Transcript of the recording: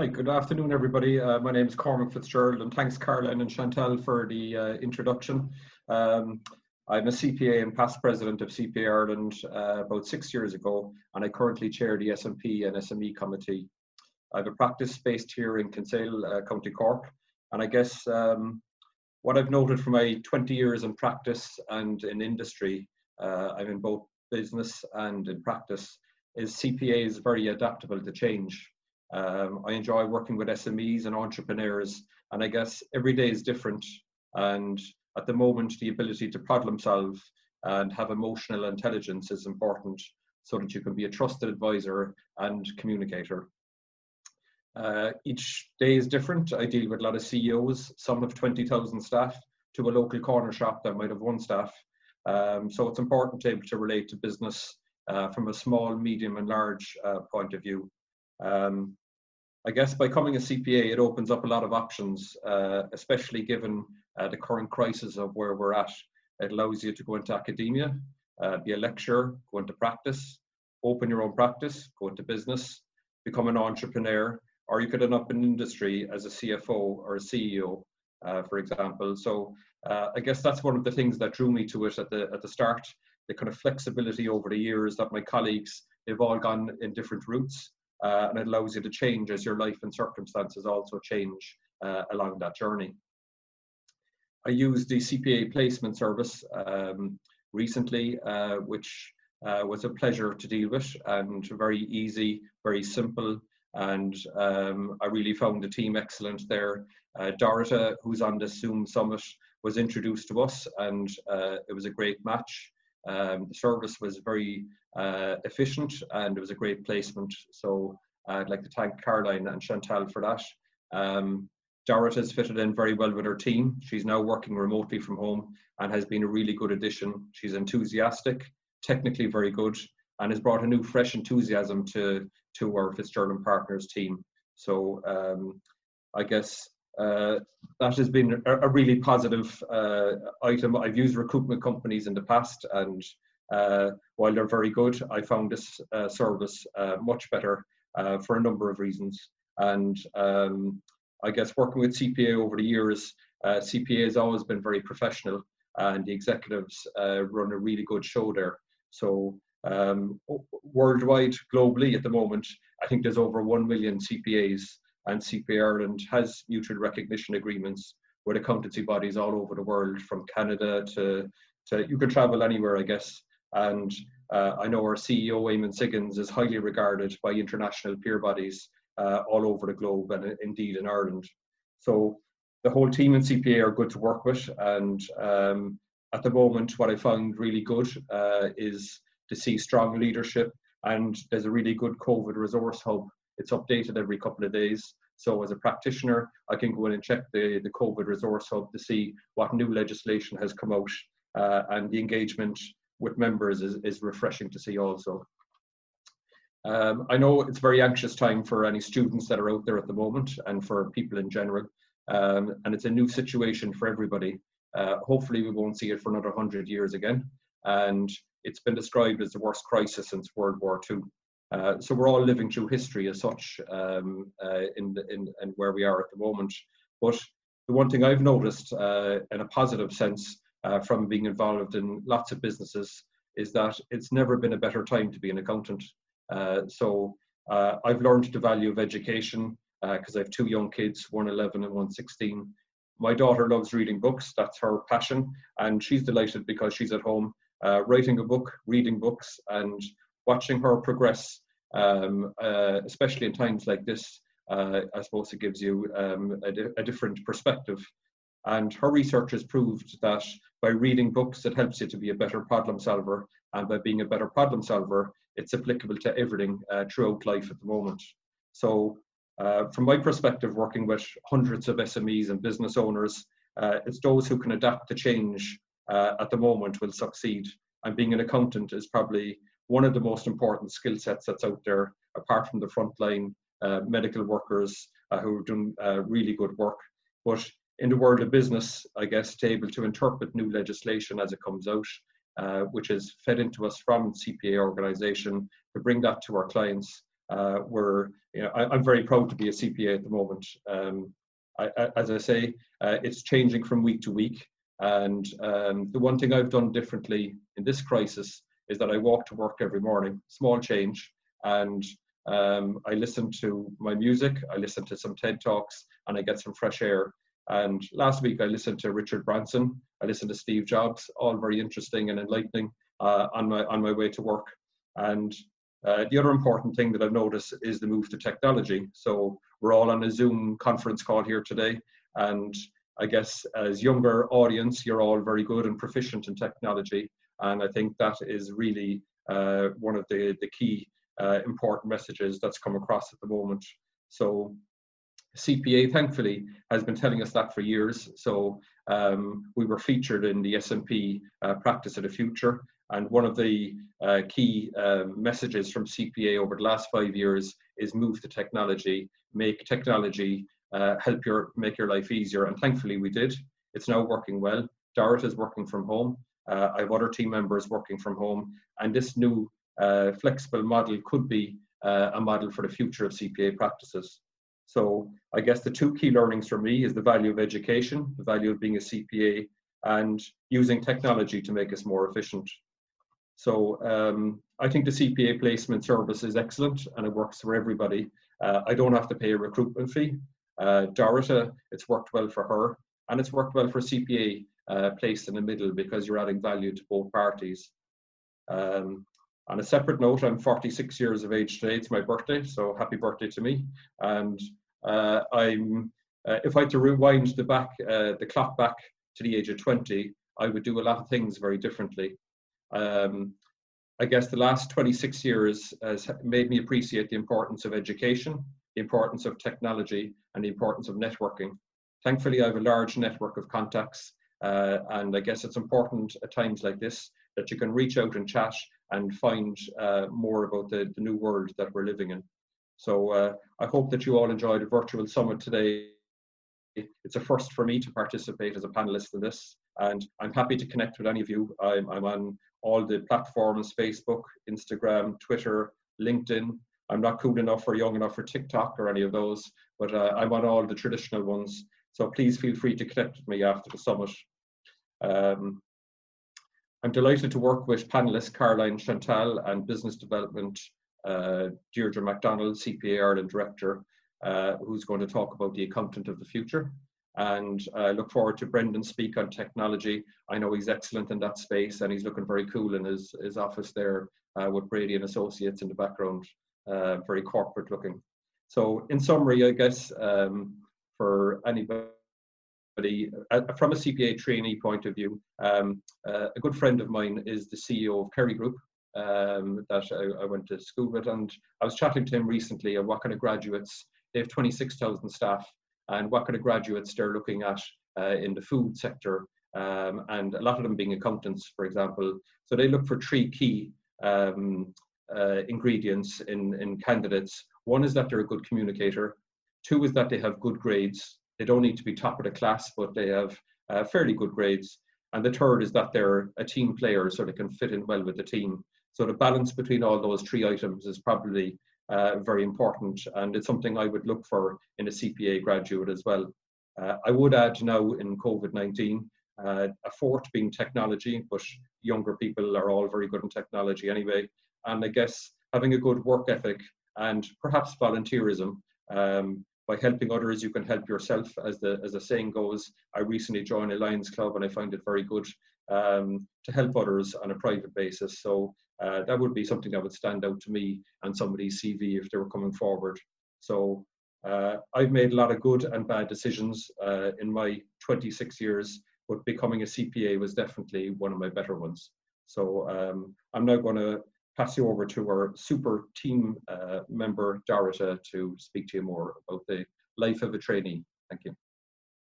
Hi, good afternoon, everybody. Uh, my name is Cormac Fitzgerald, and thanks, Caroline and Chantal, for the uh, introduction. Um, I'm a CPA and past president of CPA Ireland uh, about six years ago, and I currently chair the SMP and SME committee. I have a practice based here in Kinsale, uh, County Cork, and I guess um, what I've noted from my 20 years in practice and in industry, uh, I'm in both business and in practice, is CPA is very adaptable to change. Um, I enjoy working with SMEs and entrepreneurs, and I guess every day is different. And at the moment, the ability to problem solve and have emotional intelligence is important so that you can be a trusted advisor and communicator. Uh, each day is different. I deal with a lot of CEOs. Some have 20,000 staff to a local corner shop that might have one staff. Um, so it's important to be able to relate to business uh, from a small, medium, and large uh, point of view. Um, I guess by becoming a CPA, it opens up a lot of options, uh, especially given uh, the current crisis of where we're at. It allows you to go into academia, uh, be a lecturer, go into practice, open your own practice, go into business, become an entrepreneur, or you could end up in industry as a CFO or a CEO, uh, for example. So uh, I guess that's one of the things that drew me to it at the at the start. The kind of flexibility over the years that my colleagues they've all gone in different routes uh, and it allows you to change as your life and circumstances also change uh, along that journey. I used the CPA placement service um, recently, uh, which uh, was a pleasure to deal with and very easy, very simple, and um, I really found the team excellent there. Uh, Dorota, who's on the Zoom summit, was introduced to us, and uh, it was a great match. Um, the service was very uh, efficient and it was a great placement. So I'd like to thank Caroline and Chantal for that. Um, Dorothy has fitted in very well with her team. She's now working remotely from home and has been a really good addition. She's enthusiastic, technically very good, and has brought a new fresh enthusiasm to, to our Fitzgerald Partners team. So um, I guess uh, that has been a, a really positive uh, item. I've used recruitment companies in the past, and uh, while they're very good, I found this uh, service uh, much better for a number of reasons. And um, I guess working with CPA over the years, CPA has always been very professional, and the executives run a really good show there. So um, worldwide, globally, at the moment, I think there's over 1 million CPAs and CPA Ireland has mutual recognition agreements with accountancy bodies all over the world, from Canada to, to you can travel anywhere, I guess. And uh, I know our CEO, Eamonn Siggins, is highly regarded by international peer bodies uh, all over the globe and indeed in Ireland. So the whole team in CPA are good to work with. And um, at the moment, what I found really good uh, is to see strong leadership. And there's a really good COVID resource hub it's updated every couple of days. So as a practitioner, I can go in and check the, the COVID resource hub to see what new legislation has come out uh, and the engagement with members is, is refreshing to see also. Um, I know it's a very anxious time for any students that are out there at the moment and for people in general. Um, and it's a new situation for everybody. Uh, hopefully we won't see it for another 100 years again. And it's been described as the worst crisis since World War II. Uh, so we're all living through history as such um, uh, in, in, in where we are at the moment. But the one thing I've noticed uh, in a positive sense uh, from being involved in lots of businesses is that it's never been a better time to be an accountant. Uh, so I've learned the value of education because I have two young kids, one 11 and one 16. My daughter loves reading books, that's her passion, and she's delighted because she's at home writing a book, reading books, and watching her progress, um, uh, especially in times like this, uh, I suppose it gives you um, a, di- a, different perspective. And her research has proved that by reading books, it helps you to be a better problem solver. And by being a better problem solver, it's applicable to everything uh, throughout life at the moment. So, uh, from my perspective, working with hundreds of SMEs and business owners, uh, it's those who can adapt to change uh, at the moment will succeed. And being an accountant is probably one of the most important skill sets that's out there, apart from the frontline uh, medical workers uh, who are doing uh, really good work. But in the world of business, I guess, to able to interpret new legislation as it comes out, uh, which is fed into us from CPA organisation, to bring that to our clients, Uh, we're, you know, I, am very proud to be a CPA at the moment. Um, I, I, as I say, uh, it's changing from week to week. And um, the one thing I've done differently in this crisis is that I walk to work every morning, small change, and um, I listen to my music, I listen to some TED Talks, and I get some fresh air. And last week I listened to Richard Branson, I listened to Steve Jobs, all very interesting and enlightening uh, on my on my way to work. And uh, the other important thing that I've noticed is the move to technology. So we're all on a Zoom conference call here today, and I guess as younger audience, you're all very good and proficient in technology, and I think that is really uh, one of the the key uh, important messages that's come across at the moment. So CPA, thankfully, has been telling us that for years. So um, we were featured in the SMP uh, Practice of the Future, and one of the uh, key uh, messages from CPA over the last five years is move to technology, make technology uh, help your make your life easier. And thankfully, we did. It's now working well. Dorrit is working from home. Uh, I have other team members working from home, and this new uh, flexible model could be uh, a model for the future of CPA practices. So I guess the two key learnings for me is the value of education, the value of being a CPA, and using technology to make us more efficient. So um, I think the CPA placement service is excellent and it works for everybody. Uh, I don't have to pay a recruitment fee. Uh, Dorita, it's worked well for her, and it's worked well for CPA uh, placed in the middle because you're adding value to both parties. Um, on a separate note, I'm 46 years of age today. It's my birthday, so happy birthday to me. And uh, I'm, uh, if I had to rewind the back, uh, the clock back to the age of 20, I would do a lot of things very differently. Um, I guess the last 26 years has made me appreciate the importance of education, the importance of technology, and the importance of networking. Thankfully, I have a large network of contacts, uh, and I guess it's important at times like this that you can reach out and chat and find uh, more about the, the new world that we're living in. So uh, I hope that you all enjoyed the virtual summit today. It's a first for me to participate as a panelist in this, and I'm happy to connect with any of you. I'm, I'm on all the platforms Facebook, Instagram, Twitter, LinkedIn. I'm not cool enough or young enough for TikTok or any of those, but uh, I'm on all the traditional ones. So please feel free to connect with me after the summit. Um, I'm delighted to work with panelists Caroline Chantal and Business Development uh, Deirdre MacDonald, CPA Ireland Director, uh, who's going to talk about the accountant of the future. And I look forward to Brendan speak on technology. I know he's excellent in that space and he's looking very cool in his, his office there uh, with Brady and Associates in the background, uh, very corporate looking. So in summary, I guess um, for anybody uh, from a CPA trainee point of view, um, uh, a good friend of mine is the CEO of Kerry Group um, that I, I, went to school with, and I was chatting to him recently on what kind of graduates. They have 26,000 staff, and what kind of graduates they're looking at uh, in the food sector, um, and a lot of them being accountants, for example. So they look for three key um, uh, ingredients in, in candidates. One is that they're a good communicator. Two is that they have good grades they don't need to be top of the class, but they have uh, fairly good grades. And the third is that they're a team player, so they can fit in well with the team. So the balance between all those three items is probably uh, very important, and it's something I would look for in a CPA graduate as well. Uh, I would add now in COVID 19, uh, a fourth being technology, but younger people are all very good in technology anyway. And I guess having a good work ethic and perhaps volunteerism um, by helping others, you can help yourself, as the as the saying goes. I recently joined a Lions Club, and I find it very good um, to help others on a private basis. So uh, that would be something that would stand out to me and somebody's CV if they were coming forward. So uh, I've made a lot of good and bad decisions uh, in my 26 years, but becoming a CPA was definitely one of my better ones. So um, I'm now going to pass you over to our super team uh, member, Dorita, to speak to you more about the life of a trainee. Thank you.